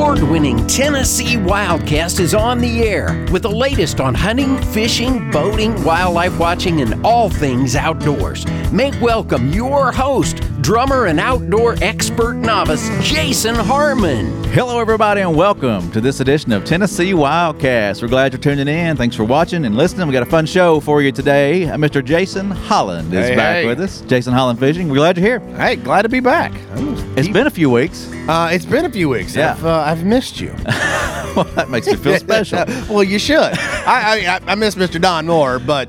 award winning Tennessee Wildcast is on the air with the latest on hunting, fishing, boating, wildlife watching, and all things outdoors. Make welcome your host, drummer and outdoor expert novice, Jason Harmon. Hello, everybody, and welcome to this edition of Tennessee Wildcast. We're glad you're tuning in. Thanks for watching and listening. We got a fun show for you today. Uh, Mr. Jason Holland is Hey, back hey. with us. Jason Holland Fishing. We're glad you're here. Hey, glad to be back. It's been a few weeks. Uh, it's been a few weeks. Yeah. I've, uh, I've missed you. well, that makes me feel special. well, you should. I, I I miss Mr. Don more, but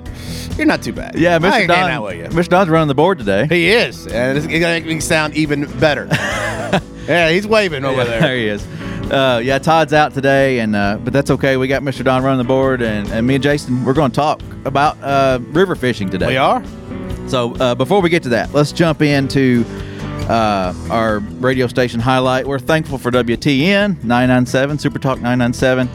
you're not too bad. Yeah, Mr. ain't hanging out Don. Mr. Don's running the board today. He is, and it's gonna make me sound even better. yeah, he's waving over there. there he is. Uh, yeah, Todd's out today, and uh, but that's okay. We got Mr. Don running the board, and, and me and Jason, we're going to talk about uh, river fishing today. We are. So uh, before we get to that, let's jump into uh, our radio station highlight. We're thankful for WTN 997, Super Talk 997.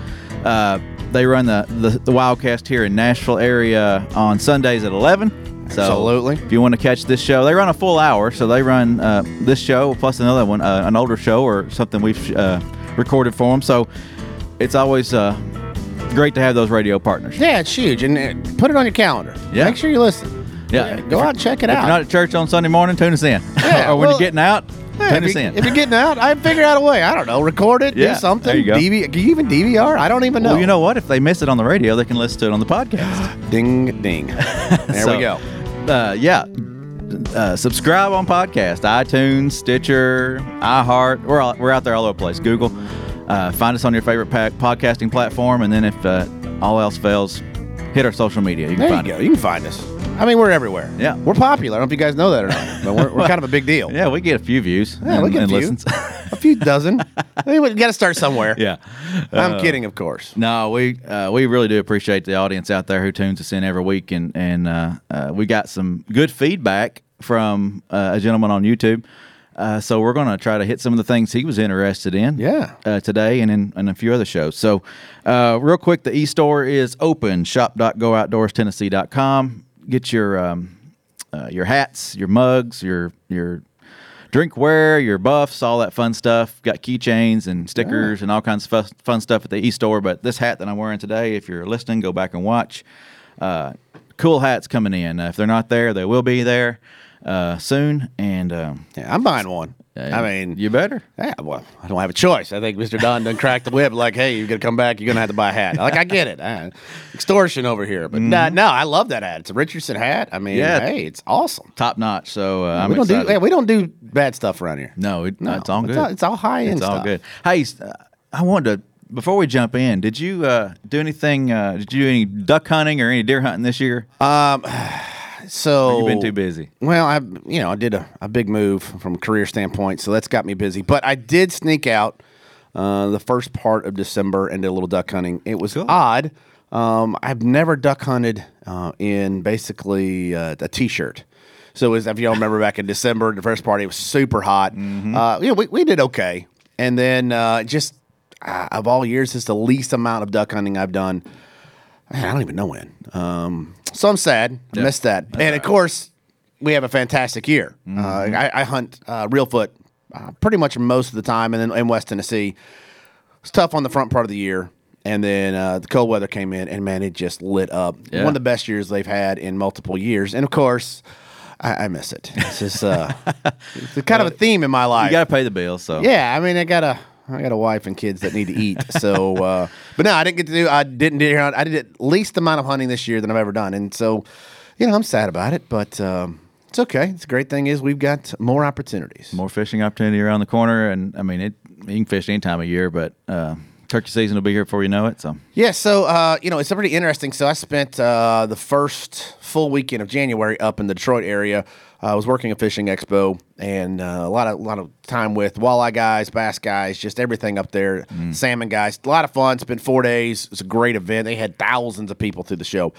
They run the, the, the Wildcast here in Nashville area on Sundays at 11. So Absolutely. If you want to catch this show, they run a full hour. So they run uh, this show plus another one, uh, an older show or something we've uh, recorded for them. So it's always uh, great to have those radio partners. Yeah, it's huge, and uh, put it on your calendar. Yeah. Make sure you listen. Yeah. go out and check it If out. you're not at church on Sunday morning, tune us in. Yeah, or when well, you're getting out, Tune if, you, if, you're getting out, I figure out a way. I don't know. Record it. Yeah, do something. there you go. DV, can you even DVR? I don't even know. Well, you know what? If they miss it on the radio, they can listen to it on the podcast. Ding ding. There So, we go. Uh, yeah. Uh, subscribe on podcast, iTunes, Stitcher, iHeart. We're all, we're out there all over the place. Google. Uh, find us on your favorite pa- podcasting platform, and then if uh, all else fails, hit our social media. You can There you go. it. You can find us. I mean, we're everywhere. Yeah. We're popular. I don't know if you guys know that or not, but we're, we're kind of a big deal. Yeah, we get a few views. Yeah, we get a few. listens. a few dozen. I mean, we got to start somewhere. yeah. I'm Uh, kidding, of course. No, we uh, we really do appreciate the audience out there who tunes us in every week, and and uh, uh, we got some good feedback from uh, a gentleman on YouTube. Uh, so we're going to try to hit some of the things he was interested in. Yeah. Uh, today and in and a few other shows. So, uh, real quick, the e-store is open. Shop.gooutdoorstennessee.com. Get your um, uh, your hats, your mugs, your your drinkware, your buffs, all that fun stuff. Got keychains and stickers and all kinds of fun stuff at the e-store. But this hat that I'm wearing today, if you're listening, go back and watch. Uh, cool hats coming in. Uh, if they're not there, they will be there uh, soon. And um, Yeah, I'm buying one. uh, I mean, you better. yeah, well, I don't have a choice. I think Mr. Don done cracked the whip. Like, hey, you're gonna come back. You're gonna have to buy a hat. Like, I get it. Uh, extortion over here, but nah, no, I love that hat. It's a Richardson hat. I mean, Yeah. hey, it's awesome. Top notch. So uh, I'm we don't excited. do. Yeah, we don't do bad stuff around here. no, it, no, it's all good. It's all, it's all high end It's all stuff. good. Hey, uh, I wanted to before we jump in. Did you uh, do anything? Uh, did you do any duck hunting or any deer hunting this year? So You've been too busy. Well, I you know I did a, a big move from a career standpoint, so that's got me busy. But I did sneak out uh, the first part of December and did a little duck hunting. It was odd. Um, I've never duck hunted uh, in basically uh, a t-shirt. So as if y'all remember back in December, the first party it was super hot. Uh, you know, we, we did okay, and then uh, just uh, of all years, it's the least amount of duck hunting I've done. Man, I don't even know when. Um, so I'm sad. I missed that. and of course, we have a fantastic year. Uh, I, I hunt uh, reelfoot uh, pretty much most of the time, and then in West Tennessee. It's tough on the front part of the year, and then uh, the cold weather came in, and man, it just lit up. Yeah. One of the best years they've had in multiple years, and of course, I, I miss it. It's just uh, it's kind of a theme in my life. You got to pay the bills. So Yeah, I mean, I got a, I got a wife and kids that need to eat. So, uh, but no, I didn't get to do. I didn't hunt. I did at least the amount of hunting this year than I've ever done, and so, you know, I'm sad about it, but um, it's okay. It's a great thing is we've got more opportunities. more fishing opportunity around the corner, and I mean it. You can fish any time of year, but uh, turkey season will be here before you know it. So Yeah, so uh, you know it's pretty interesting. So I spent uh, the first full weekend of January up in the Detroit area. Uh, I was working a fishing expo and uh, a lot of lot of time with walleye guys, bass guys, just everything up there, salmon guys. A lot of fun. Spent four days. It was a great event. They had thousands of people through the show.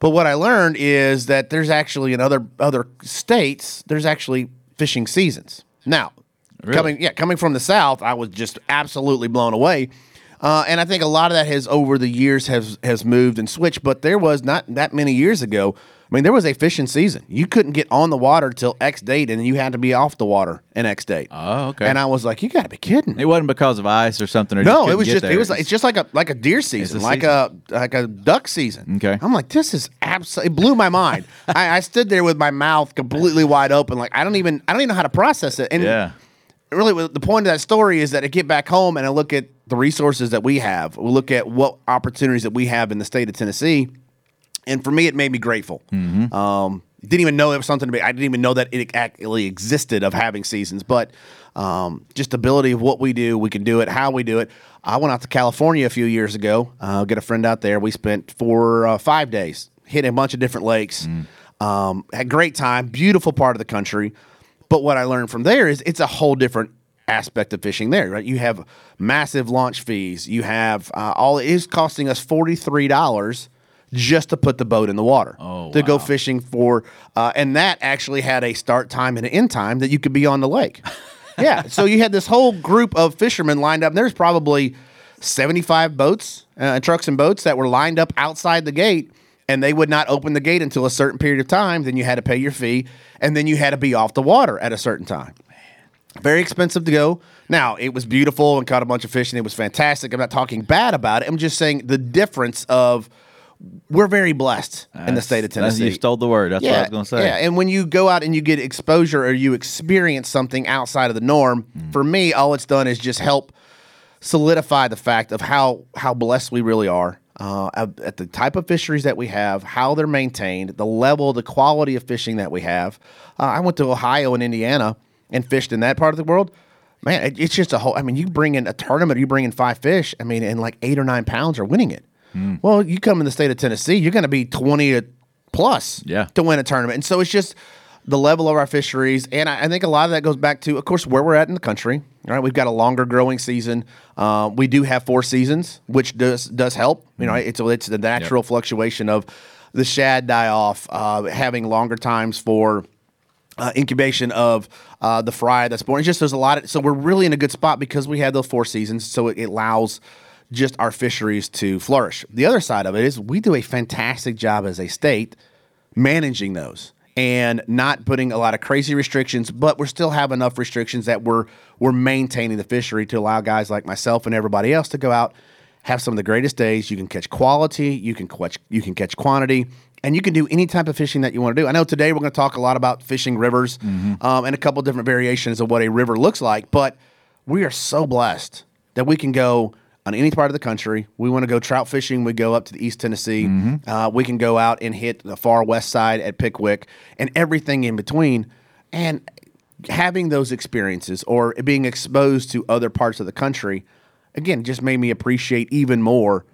But what I learned is that there's actually in other other states there's actually fishing seasons. Now, coming yeah, coming from the south, I was just absolutely blown away. Uh, and I think a lot of that has over the years has has moved and switched. But there was not that many years ago I mean, there was a fishing season. You couldn't get on the water till X date, and you had to be off the water in X date. Oh, okay. And I was like, you got to be kidding. It wasn't because of ice or something. Or No, it was just get it was like, it's just like a like a deer season, a like a like a duck season. Okay. I'm like, this is absolutely it blew my mind. I, I stood there with my mouth completely wide open, like I don't even I don't even know how to process it. And yeah. Really the point of that story is that I get back home and I look at the resources that we have. We look at what opportunities that we have in the state of Tennessee, and for me, it made me grateful. Um, didn't even know it was something to be. I didn't even know that it actually existed of having seasons, but um, just ability of what we do, we can do it, how we do it. I went out to California a few years ago. Uh, get a friend out there. We spent four, uh, five days, hit a bunch of different lakes. Um, had great time, beautiful part of the country. But what I learned from there is it's a whole different aspect of fishing there, right? You have massive launch fees. You have uh, all it is costing us forty three dollars just to put the boat in the water Oh, to go fishing for, uh, and that actually had a start time and an end time that you could be on the lake. yeah, so you had this whole group of fishermen lined up. And there's probably seventy five boats, uh, trucks and boats that were lined up outside the gate. And they would not open the gate until a certain period of time. Then you had to pay your fee, and then you had to be off the water at a certain time very expensive to go. Now it was beautiful and caught a bunch of fish and it was fantastic. I'm not talking bad about it. I'm just saying the difference of we're very blessed in the state of that's- Tennessee. You stole the word. That's what I was going to say. Yeah, and when you go out and you get exposure or you experience something outside of the norm, Mm. for me, all it's done is just help solidify the fact of how how blessed we really are. Uh, at, the type of fisheries that we have, how they're maintained, the level, the quality of fishing that we have. Uh, I went to Ohio and Indiana and fished in that part of the world. Man, it, it's just a whole. I mean, you bring in a tournament, you bring in five fish. I mean, and like eight or nine pounds are winning it. Well, you come in the state of Tennessee, you're going to be twenty to plus Yeah. to win a tournament. And so it's just the level of our fisheries. And I, I think a lot of that goes back to, of course, where we're at in the country. Right, we've got a longer growing season. Uh, we do have four seasons, which does does help. You know, it's it's the natural fluctuation of the shad die off, uh, having longer times for uh, incubation of uh, the fry that's born. It's just there's a lot of so we're really in a good spot because we have those four seasons. So it, it allows just our fisheries to flourish. The other side of it is we do a fantastic job as a state managing those and not putting a lot of crazy restrictions, but we're still have enough restrictions that we're we're maintaining the fishery to allow guys like myself and everybody else to go out, have some of the greatest days. You can catch quality, you can catch you can catch quantity, and you can do any type of fishing that you want to do. I know today we're going to talk a lot about fishing rivers um, and a couple different variations of what a river looks like, but we are so blessed that we can go on any part of the country. We want to go trout fishing. We go up to the East Tennessee. Uh, we can go out and hit the far west side at Pickwick and everything in between. And having those experiences or being exposed to other parts of the country, again, just made me appreciate even more.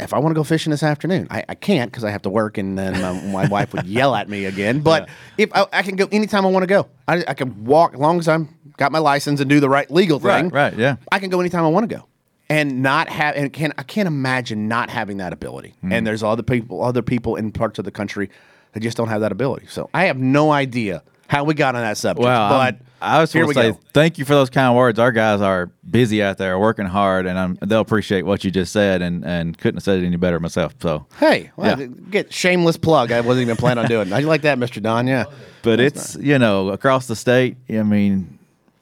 If I want to go fishing this afternoon, I, I can't because I have to work, and then my, my wife would yell at me again. But if I, I can go anytime I want to go, I, I can walk as long as I'm got my license and do the right legal thing. Right, right, yeah. I can go anytime I want to go, and not have and can I can't imagine not having that ability. Hmm. And there's other people, other people in parts of the country that just don't have that ability. So I have no idea how we got on that subject. Well, but I was here we to say go. thank you for those kind words. Our guys are busy out there, working hard, and I'm, they'll appreciate what you just said. And, and couldn't have said it any better myself. So, Hey, well, Yeah. get shameless plug. I wasn't even planning on doing. it. I like that, Mr. Don. Yeah. but it's you know across the state. I mean,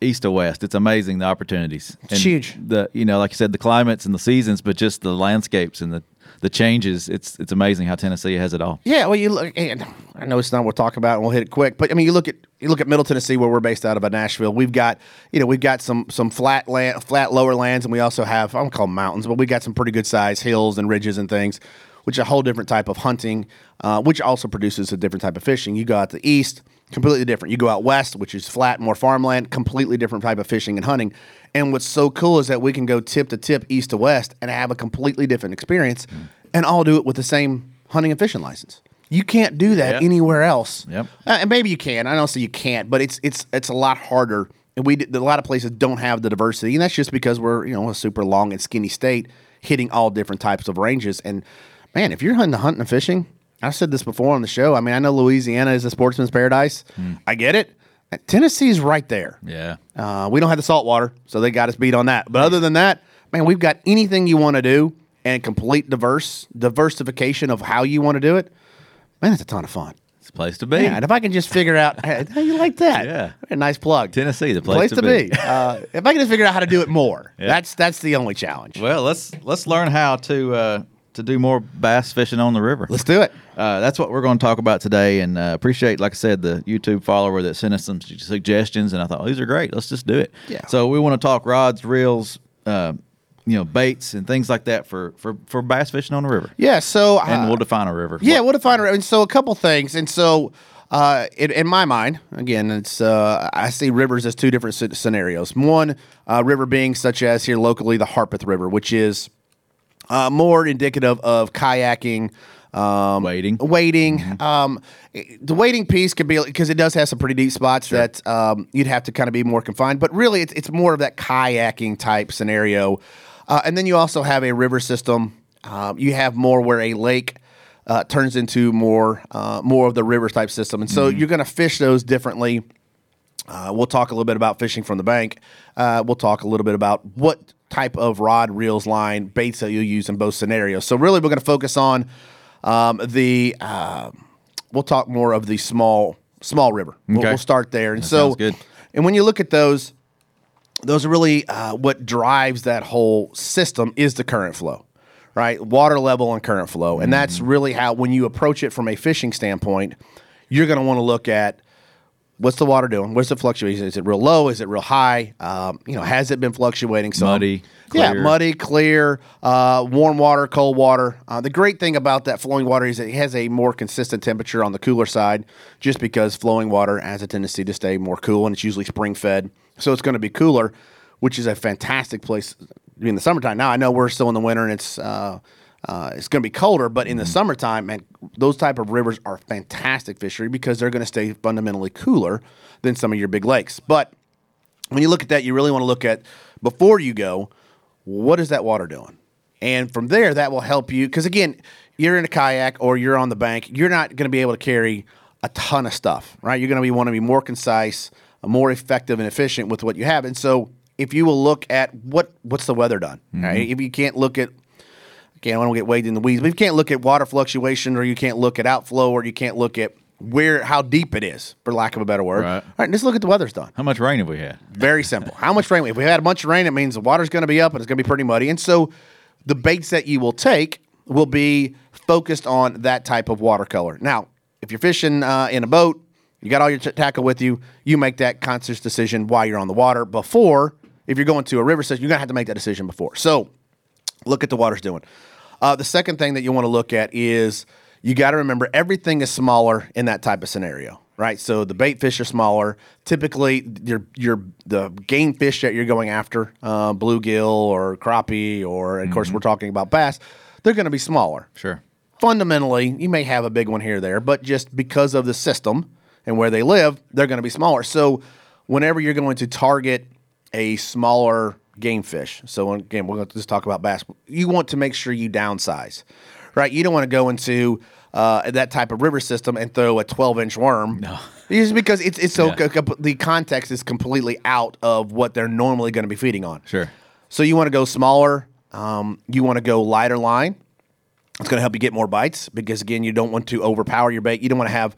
east to west, it's amazing the opportunities. It's huge. The you know, like you said, the climates and the seasons, but just the landscapes and the the changes. It's it's amazing how Tennessee has it all. Yeah, well, you look, and I know it's not what we'll talk about, and we'll hit it quick. But I mean, you look at you look at Middle Tennessee, where we're based out of, uh, Nashville. We've got you know we've got some some flat land, flat lower lands, and we also have I don't call them mountains, but we got some pretty good size hills and ridges and things, which is a whole different type of hunting, uh, which also produces a different type of fishing. You go out to the east, completely different. You go out west, which is flat, more farmland, completely different type of fishing and hunting. And what's so cool is that we can go tip to tip, east to west, and have a completely different experience, and all do it with the same hunting and fishing license. You can't do that Yep. anywhere else. Yep. Uh, and maybe you can. I don't say you can't, but it's it's it's a lot harder. And we a lot of places don't have the diversity, and that's just because we're you know a super long and skinny state, hitting all different types of ranges. And man, if you're hunting, hunting and fishing, I've said this before on the show. I mean, I know Louisiana is a sportsman's paradise. I get it. Tennessee's right there. Yeah. Uh, we don't have the salt water, so they got us beat on that. But other than that, man, we've got anything you want to do and complete diverse diversification of how you want to do it. Man, it's a ton of fun. It's a place to be. Yeah, and if I can just figure out hey, how you like that, Yeah. a nice plug, Tennessee, the place, to be. uh, if I can just figure out how to do it more, that's that's the only challenge. Well, let's let's learn how to uh, to do more bass fishing on the river. Let's do it. Uh, that's what we're going to talk about today, and uh, appreciate, like I said, the YouTube follower that sent us some suggestions, and I thought oh, these are great. Let's just do it. Yeah. So we want to talk rods, reels, uh, you know, baits, and things like that for for for bass fishing on the river. Yeah. So And uh, we'll define a river. Yeah, What- we'll define a river. And so a couple things. And so uh, in, in my mind, again, it's uh, I see rivers as two different sce- scenarios. One uh, river being such as here locally the Harpeth River, which is uh, more indicative of kayaking. Um, Wading. wading. Um, the waiting piece could be because it does have some pretty deep spots that um, you'd have to kind of be more confined. But really, it's it's more of that kayaking type scenario. Uh, and then you also have a river system. Um, you have more where a lake uh, turns into more uh, more of the river type system, and so you're going to fish those differently. Uh, we'll talk a little bit about fishing from the bank. Uh, we'll talk a little bit about what type of rod, reels, line, baits that you'll use in both scenarios. So really, we're going to focus on um, the. Uh, we'll talk more of the small small river. We'll, Okay. we'll start there. And so, good. and when you look at those, those are really uh, what drives that whole system is the current flow, right? Water level and current flow, and that's really how when you approach it from a fishing standpoint, you're going to want to look at what's the water doing? Where's the fluctuation? Is it real low? Is it real high? Um, you know, has it been fluctuating? Some? Muddy, yeah, clear. muddy, clear, uh, warm water, cold water. Uh, the great thing about that flowing water is it has a more consistent temperature on the cooler side, just because flowing water has a tendency to stay more cool, and it's usually spring fed, so it's going to be cooler, which is a fantastic place in the summertime. Now I know we're still in the winter and it's. Uh, uh, it's going to be colder, but in the summertime, man, those type of rivers are fantastic fishery because they're going to stay fundamentally cooler than some of your big lakes. But when you look at that, you really want to look at before you go, what is that water doing? And from there, that will help you because again, you're in a kayak or you're on the bank, you're not going to be able to carry a ton of stuff, right? You're going to be want to be more concise, more effective and efficient with what you have. And so, if you will look at what what's the weather done, right? If you can't look at Again, I don't get weighed in the weeds, but you can't look at water fluctuation or you can't look at outflow or you can't look at where how deep it is, for lack of a better word. Right. All right, just look at the weather's done. How much rain have we had? Very simple. How much rain? If we had a bunch of rain, it means the water's going to be up and it's going to be pretty muddy. And so the baits that you will take will be focused on that type of watercolor. Now, if you're fishing uh, in a boat, you got all your t- tackle with you, you make that conscious decision while you're on the water. Before, if you're going to a river system, you're going to have to make that decision before. So look at the water's doing. Uh, the second thing that you want to look at is you got to remember everything is smaller in that type of scenario, right? So the bait fish are smaller. Typically, your your the game fish that you're going after, uh, bluegill or crappie, or of course we're talking about bass, they're going to be smaller. Sure. Fundamentally, you may have a big one here or there, but just because of the system and where they live, they're going to be smaller. So whenever you're going to target a smaller game fish, so again, we're going to just talk about bass. You want to make sure you downsize, right? You don't want to go into uh, that type of river system and throw a 12 inch worm. No. Just because it's it's so Yeah. co- the context is completely out of what they're normally going to be feeding on. Sure. So you want to go smaller. Um, you want to go lighter line. It's going to help you get more bites because again, you don't want to overpower your bait. You don't want to have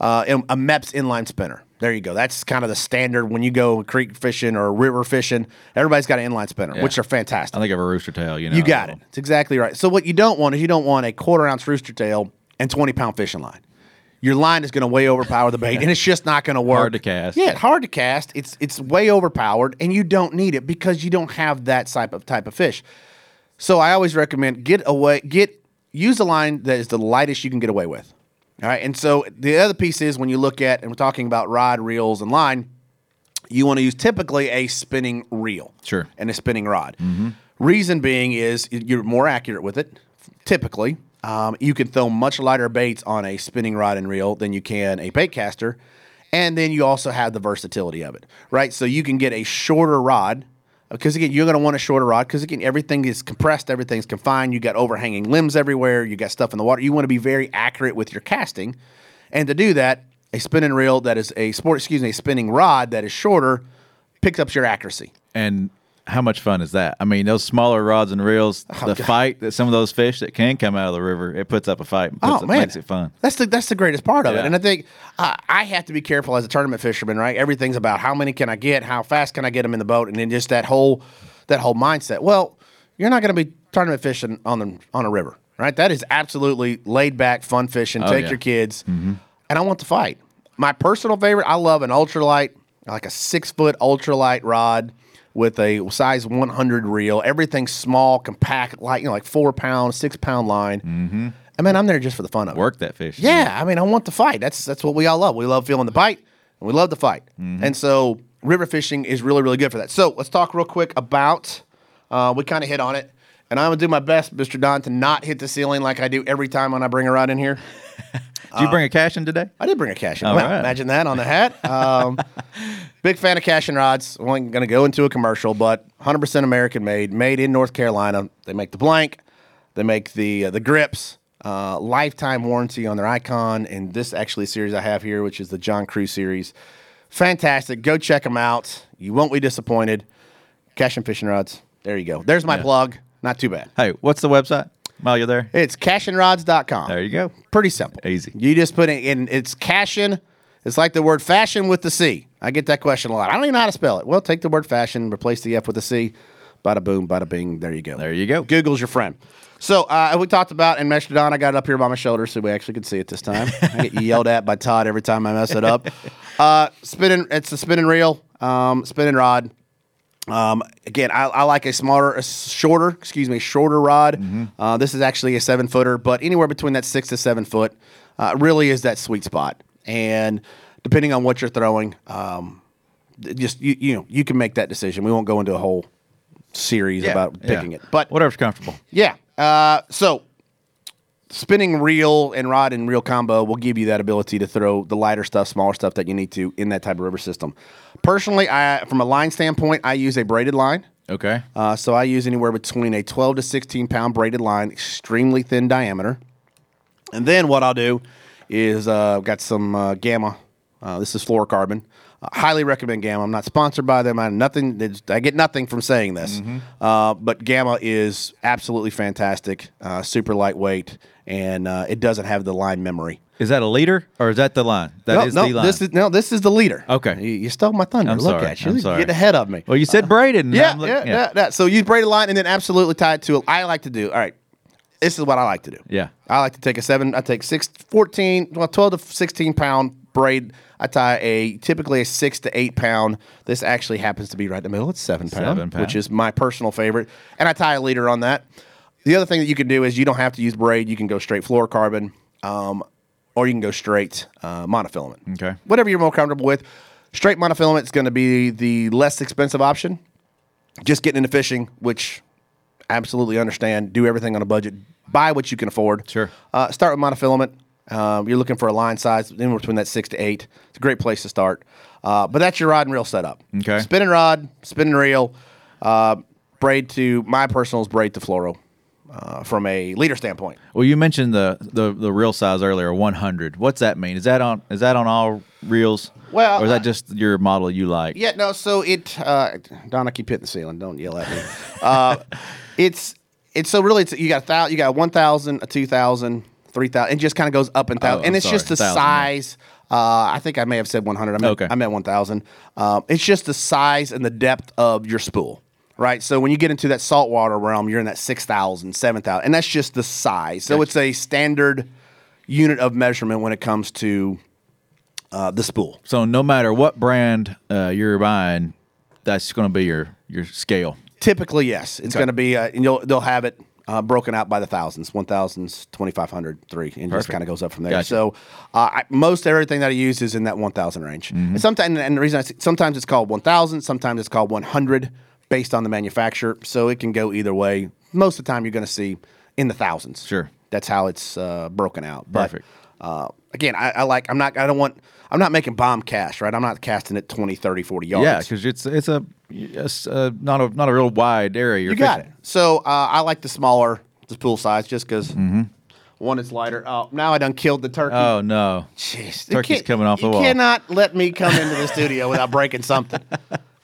uh, a Mepps inline spinner. There you go. That's kind of the standard when you go creek fishing or river fishing. Everybody's got an inline spinner, Yeah. which are fantastic. I think of a rooster tail. You know. You got it. It's exactly right. So what you don't want is you don't want a quarter ounce rooster tail and twenty pound fishing line. Your line is going to way overpower the bait, and it's just not going to work. Hard to cast. Yeah, hard to cast. It's it's way overpowered, and you don't need it because you don't have that type of type of fish. So I always recommend get away, get use a line that is the lightest you can get away with. All right, and so the other piece is when you look at and we're talking about rod, reels, and line, you want to use typically a spinning reel, Sure. and a spinning rod. Reason being is you're more accurate with it. Typically, um, you can throw much lighter baits on a spinning rod and reel than you can a bait caster, and then you also have the versatility of it, right? So you can get a shorter rod Uh, because again, you're going to want a shorter rod because again, everything is compressed, everything's confined. You got overhanging limbs everywhere. You got stuff in the water. You want to be very accurate with your casting, and to do that, a spinning reel that is a sport, excuse me, a spinning rod that is shorter picks up your accuracy. And how much fun is that? I mean, those smaller rods and reels, Oh, the God. fight that some of those fish that can come out of the river, it puts up a fight. and puts Oh it, man, makes it fun. That's the that's the greatest part of it. And I think uh, I have to be careful as a tournament fisherman, right? Everything's about how many can I get, how fast can I get them in the boat, and then just that whole that whole mindset. Well, you're not going to be tournament fishing on the on a river, right? That is absolutely laid back, fun fishing. Oh, Take yeah. your kids, and I want to fight. My personal favorite, I love an ultralight, like a six foot ultralight rod with a size 100 reel. Everything's small, compact, like you know, like four pound, six pound line. Mm-hmm. I mean, I'm there just for the fun of it. Work that fish. Yeah, I mean, I want to fight. That's that's what we all love. We love feeling the bite, and we love to fight. And so, river fishing is really, really good for that. So, let's talk real quick about. Uh, we kind of hit on it, and I'm gonna do my best, Mr. Don, to not hit the ceiling like I do every time when I bring a rod in here. Did you bring a Cashion today? I did bring a Cashion. Well, right. Imagine that on the hat. Um, big fan of Cashion rods. I'm going to go into a commercial, but 100% American made, made in North Carolina. They make the blank, they make the uh, the grips, uh, lifetime warranty on their icon, and this actually series I have here, which is the John Crews series. Fantastic. Go check them out. You won't be disappointed. Cashion fishing rods. There you go. There's my Yeah. plug. Not too bad. Hey, what's the website while you're there? It's cashionrods.com. There you go. Pretty simple. Easy. You just put it in, it's Cashion. It's like the word fashion with the C. I get that question a lot. I don't even know how to spell it. Well, take the word fashion, replace the F with a C. Bada boom, bada bing. There you go. There you go. Google's your friend. So uh, we talked about, and Mr. Don, I got it up here by my shoulder so we actually could see it this time. I get yelled at by Todd every time I mess it up. Uh, spinning, it's a spinning reel, um, spinning rod. Um, again, I, I like a smaller, a shorter, excuse me, shorter rod. Uh, this is actually a seven footer, but anywhere between that six to seven foot uh, really is that sweet spot. And depending on what you're throwing, um, just you, you know you can make that decision. We won't go into a whole series about yeah. picking it, but whatever's comfortable. yeah. Uh, so spinning reel and rod and reel combo will give you that ability to throw the lighter stuff, smaller stuff that you need to in that type of river system. Personally, I from a line standpoint, I use a braided line. Okay. Uh, so I use anywhere between a 12 to 16 pound braided line, extremely thin diameter. And then what I'll do is uh, I've got some uh, Gamma. Uh, this is fluorocarbon. Uh, highly recommend Gamma. I'm not sponsored by them. I nothing. I get nothing from saying this. Uh, but Gamma is absolutely fantastic. Uh, super lightweight, and uh, it doesn't have the line memory. Is that a leader or is that the line? That is no, no, the line. This is no. This is the leader. Okay. you, you stole my thunder. I'm Look sorry. at you. I'm You're sorry. getting ahead of me. well, you said braided. and Yeah, look- yeah, yeah, yeah. So use braided line and then absolutely tie it to. A, I like to do. All right, this is what I like to do. Yeah. I like to take a seven. I take six, 14, well, twelve to sixteen pound braid. I tie a typically a six to eight pound. This actually happens to be right in the middle. It's seven pound, Seven pound. which is my personal favorite. And I tie a leader on that. The other thing that you can do is you don't have to use braid. You can go straight fluorocarbon, um, or you can go straight uh, monofilament. Okay. Whatever you're more comfortable with. Straight monofilament is going to be the less expensive option just getting into fishing, which absolutely understand. Do everything on a budget. Buy what you can afford. Sure. Uh, start with monofilament. Um, you're looking for a line size in between that six to eight. It's a great place to start. Uh, but that's your rod and reel setup. Okay. Spinning rod, spinning reel, uh, braid to my personal is braid to fluoro. Uh, from a leader standpoint, Well, you mentioned the, the the reel size earlier, 100. What's that mean? Is that on is that on all reels? Well, or is that just your model you like? Yeah, no. So it, uh, Don, I keep hitting the ceiling. Don't yell at me. uh, it's it's so really it's you got a thousand, you got a one thousand, a two thousand, three thousand. It just kind of goes up and down, Oh, and it's just the sorry, 1,000, yeah. size. Uh, I think I may have said 100. I meant, Okay. I meant 1,000. Um, it's just the size and the depth of your spool, right? So when you get into that saltwater realm, you're in that 6,000, 7,000, and that's just the size. So it's a standard unit of measurement when it comes to uh, the spool. So no matter what brand uh, you're buying, that's going to be your your scale. Typically, yes. It's Okay. going to be, uh, and you'll, they'll have it uh, broken out by the thousands, 1,000s, 2,500, 3, and just kind of goes up from there. Gotcha. So uh, I, most everything that I use is in that 1,000 range. Mm-hmm. And sometimes, and the reason I say, sometimes it's called 1,000, sometimes it's called 100 based on the manufacturer. So it can go either way. Most of the time, you're going to see in the thousands. Sure. That's how it's uh, broken out. But, Perfect. Uh, again, I, I like, I'm not, I don't want, I'm not making bomb cast, right? I'm not casting it 20, 30, 40 yards. Yeah, because it's it's a it's uh not a not a real wide area. You're You got it. So uh, I like the smaller, the pool size, just because one is lighter. Oh, now I done killed the turkey. Oh no, Jeez, turkey's coming off the wall. you cannot let me come into the studio without breaking something.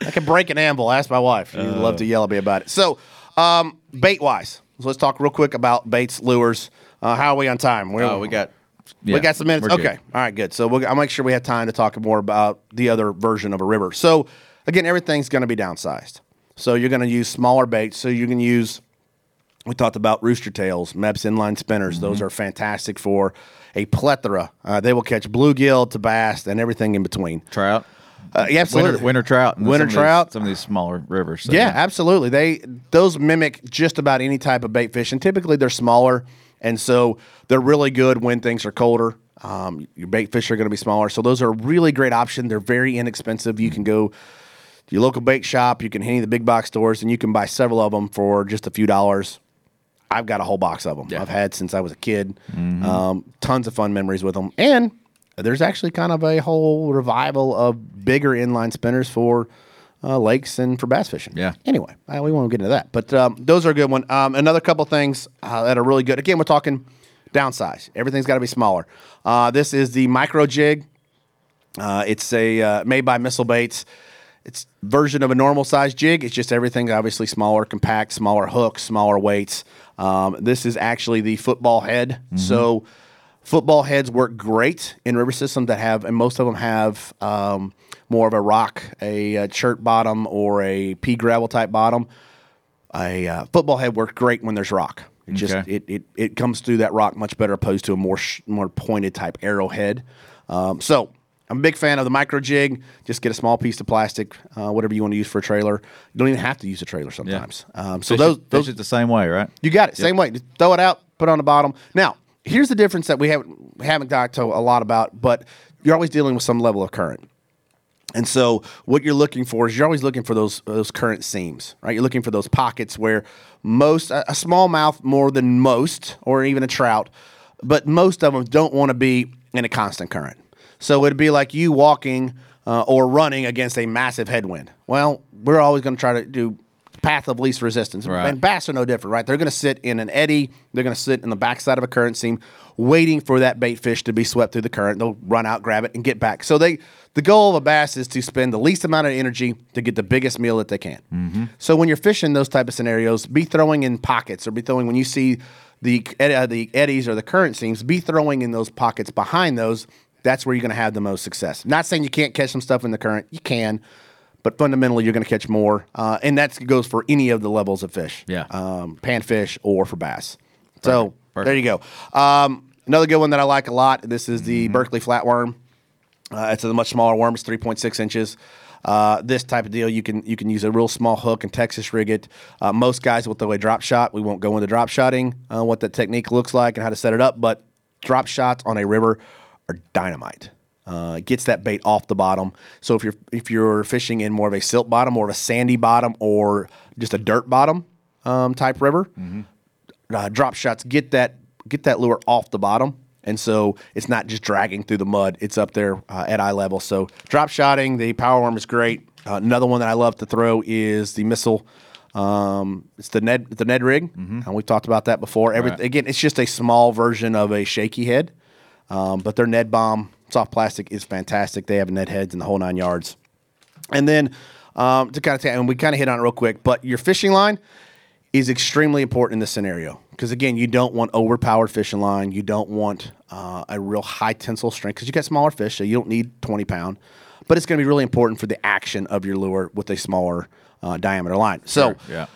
I can break an amble. Ask my wife. She'd love to yell at me about it. So, um, bait wise, so let's talk real quick about baits, lures. Uh, how are we on time? Oh, we got. We got some minutes. good. Okay. All right, good. So we'll, I'll make sure we have time to talk more about the other version of a river. So again, everything's going to be downsized. So you're going to use smaller baits. So you can use. We talked about rooster tails, Mepps inline spinners. Those Mm-hmm. are fantastic for a plethora. Uh, they will catch bluegill to bass and everything in between. Trout. Uh, yeah, absolutely. Winter, winter trout. and Winter some of these- trout. some of these smaller rivers. So, Yeah, absolutely. They those mimic just about any type of bait fish, and typically they're smaller, and so they're really good when things are colder. Um, your bait fish are going to be smaller, so those are a really great option. They're very inexpensive. You can go to your local bait shop, you can hit the big box stores, and you can buy several of them for just a few dollars. I've got a whole box of them. Yeah. I've had since I was a kid. Um, tons of fun memories with them, and there's actually kind of a whole revival of bigger inline spinners for uh, lakes and for bass fishing. Yeah. Anyway, uh, we won't get into that, but um, those are a good one. Um, another couple things uh, that are really good. Again, we're talking downsize. Everything's got to be smaller. Uh, this is the micro jig. Uh, it's a uh, made by Missile Baits. It's version of a normal size jig. It's just everything obviously smaller, compact, smaller hooks, smaller weights. Um, this is actually the football head. So football heads work great in river systems that have, and most of them have um, more of a rock, a, uh chert bottom, or a pea gravel type bottom. A uh, football head works great when there's rock. It just Okay. it, it it comes through that rock much better opposed to a more sh- more pointed type arrowhead. Um, so I'm a big fan of the micro jig. Just get a small piece of plastic, uh, whatever you want to use for a trailer. You don't even have to use a trailer sometimes. Um, so Fish those it, those it the same way, right? you got it. Same way. Just throw it out, put it on the bottom. Now, here's the difference that we haven't we haven't talked to a lot about, but you're always dealing with some level of current. And so, what you're looking for is you're always looking for those those current seams, right? You're looking for those pockets where most a, a smallmouth more than most, or even a trout, but most of them don't want to be in a constant current. So it'd be like you walking uh, or running against a massive headwind. Well, we're always going to try to do path of least resistance. Right. And bass are no different, right? They're going to sit in an eddy. They're going to sit in the backside of a current seam, waiting for that bait fish to be swept through the current. They'll run out, grab it, and get back. So they, the goal of a bass is to spend the least amount of energy to get the biggest meal that they can. So when you're fishing those type of scenarios, be throwing in pockets or be throwing when you see the ed- uh, the eddies or the current seams, be throwing in those pockets behind those. That's where you're going to have the most success. Not saying you can't catch some stuff in the current. You can but fundamentally you're going to catch more, uh, and that goes for any of the levels of fish. Yeah. um, panfish or for bass. So Perfect. there you go. Um, another good one that I like a lot. This is the Berkley flatworm. Uh, it's a much smaller worm. It's 3.6 inches. Uh, this type of deal, you can you can use a real small hook and Texas rig it. Uh, most guys will throw a drop shot. We won't go into drop shotting, uh, what that technique looks like and how to set it up, but drop shots on a river are dynamite. Uh, gets that bait off the bottom. So if you're if you're fishing in more of a silt bottom, more of a sandy bottom, or just a dirt bottom um, type river, uh, drop shots get that get that lure off the bottom, and so it's not just dragging through the mud. It's up there uh, at eye level. So drop shotting the power worm is great. Uh, another one that I love to throw is the missile. Um, it's the Ned the Ned rig, and we've talked about that before. Every, Right. Again, it's just a small version of a shaky head, um, but their Ned bomb soft plastic is fantastic. They have Ned heads and the whole nine yards. And then um, to kind of and we kind of hit on it real quick, but your fishing line is extremely important in this scenario because again, you don't want overpowered fishing line. You don't want uh, a real high tensile strength because you got smaller fish, so you don't need twenty pound. But it's going to be really important for the action of your lure with a smaller uh, diameter line. So. yeah.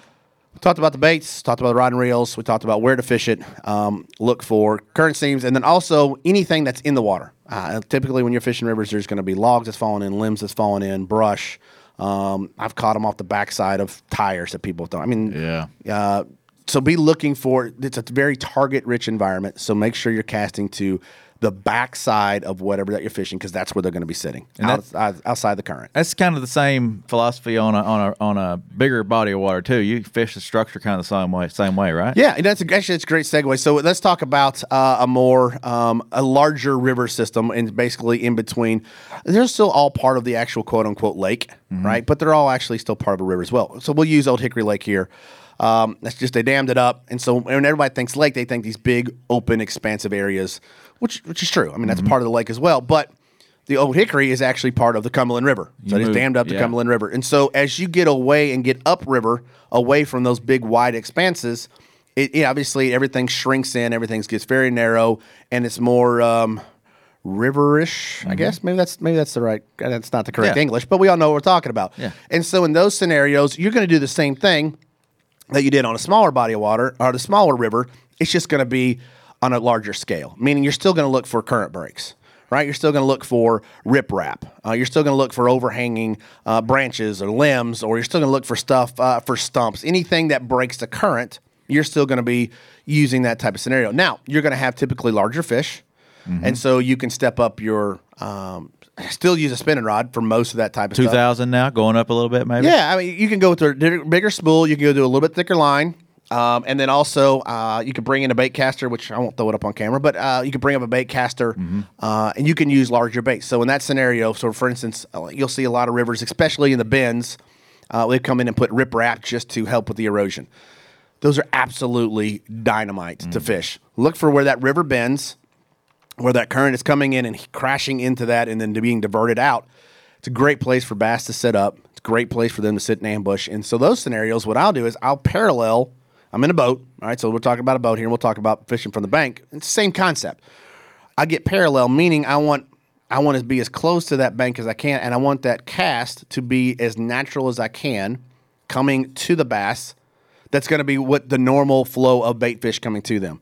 We talked about the baits, talked about the rod and reels, we talked about where to fish it, um, look for current seams, and then also anything that's in the water. Uh, typically, when you're fishing rivers, there's going to be logs that's falling in, limbs that's falling in, brush. Um, I've caught them off the backside of tires that people throw. I mean, Yeah. uh, so be looking for it's a very target rich environment. So make sure you're casting to the backside of whatever that you're fishing because that's where they're going to be sitting And out, that's- outside the current. That's kind of the same philosophy on a on a on a bigger body of water too. You fish the structure kind of the same way, same way, right? Yeah, and that's a, actually it's a great segue. So let's talk about uh, a more um, a larger river system, and basically in between. They're still all part of the actual quote unquote lake, right? But they're all actually still part of a river as well. So we'll use Old Hickory Lake here. Um, that's just they dammed it up, and so when everybody thinks lake, they think these big, open, expansive areas, which which is true. I mean that's part of the lake as well, but the Old Hickory is actually part of the Cumberland River. So it's dammed up the yeah. Cumberland River. And so as you get away and get upriver, away from those big wide expanses, it, it obviously everything shrinks in, everything gets very narrow, and it's more um, riverish. I guess maybe that's maybe that's the right. That's not the correct Mm-hmm. Yeah. English, but we all know what we're talking about. Yeah. And so in those scenarios, you're going to do the same thing that you did on a smaller body of water or the smaller river. It's just going to be on a larger scale, meaning you're still going to look for current breaks. Right, you're still going to look for riprap. Uh, you're still going to look for overhanging uh, branches or limbs, or you're still going to look for stuff uh, for stumps. Anything that breaks the current, you're still going to be using that type of scenario. Now, you're going to have typically larger fish, and so you can step up your. Um, still use a spinning rod for most of that type of Two stuff. thousand now, going up a little bit, maybe. Yeah, I mean, you can go with a bigger spool. You can go do a little bit thicker line. Um, and then also, uh, you could bring in a bait caster, which I won't throw it up on camera, but uh, you can bring up a bait caster uh, and you can use larger baits. So, in that scenario, so for instance, uh, you'll see a lot of rivers, especially in the bends, uh, they come in and put riprap just to help with the erosion. Those are absolutely dynamite to fish. Look for where that river bends, where that current is coming in and crashing into that and then being diverted out. It's a great place for bass to set up. It's a great place for them to sit in ambush. And so those scenarios, what I'll do is I'll parallel. I'm in a boat. All right, so we're talking about a boat here. and We'll talk about fishing from the bank. It's the same concept. I get parallel, meaning I want I want to be as close to that bank as I can, and I want that cast to be as natural as I can, coming to the bass. That's going to be what the normal flow of bait fish coming to them.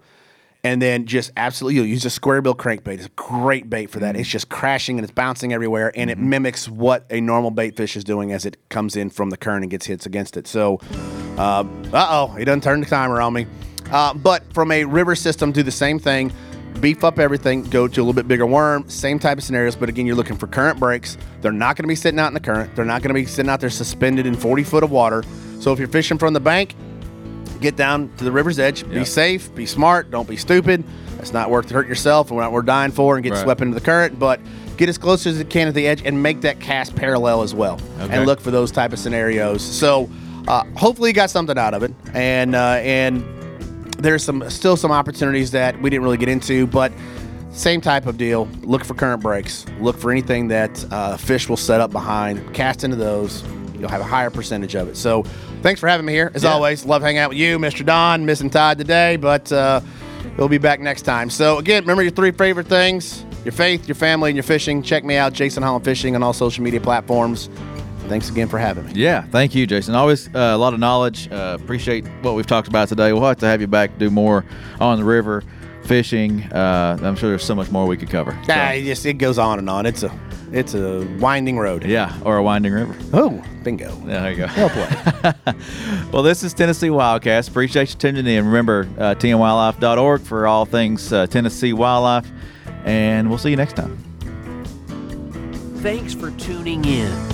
And then just absolutely you'll use a square bill crankbait. It's a great bait for that. Mm-hmm. It's just crashing and it's bouncing everywhere, and it mm-hmm. mimics what a normal bait fish is doing as it comes in from the current and gets hits against it. So, uh oh, he doesn't turn the timer on me. Uh, but from a river system, do the same thing. Beef up everything, go to a little bit bigger worm, same type of scenarios, but again, you're looking for current breaks. They're not going to be sitting out in the current. They're not going to be sitting out there suspended in 40 foot of water. So if you're fishing from the bank, get down to the river's edge. Be safe, be smart, don't be stupid. It's not worth hurting yourself and what we're dying for and get Right. swept into the current, but get as close as you can at the edge and make that cast parallel as well. Okay. And look for those type of scenarios. So uh, hopefully you got something out of it. And uh, and there's some still some opportunities that we didn't really get into, but same type of deal. Look for current breaks. Look for anything that uh, fish will set up behind. Cast into those. You'll have a higher percentage of it. So, thanks for having me here. As Yeah. always, love hanging out with you, Mr. Don. Missing Todd today, but uh, we'll be back next time. So, again, remember your three favorite things: your faith, your family, and your fishing. Check me out, Jason Holland Fishing, on all social media platforms. Thanks again for having me. Yeah, thank you, Jason. Always uh, a lot of knowledge. Uh, appreciate what we've talked about today. We'll have to have you back to do more on the river fishing. Uh, I'm sure there's so much more we could cover. So, Ah, it just it goes on and on. It's a it's a winding road. yeah, or a winding river. Oh, bingo. Yeah, there you go. Well played. Well, this is Tennessee Wildcast. Appreciate you tuning in. Remember, uh, tnwildlife.org for all things uh, Tennessee wildlife, and we'll see you next time. Thanks for tuning in.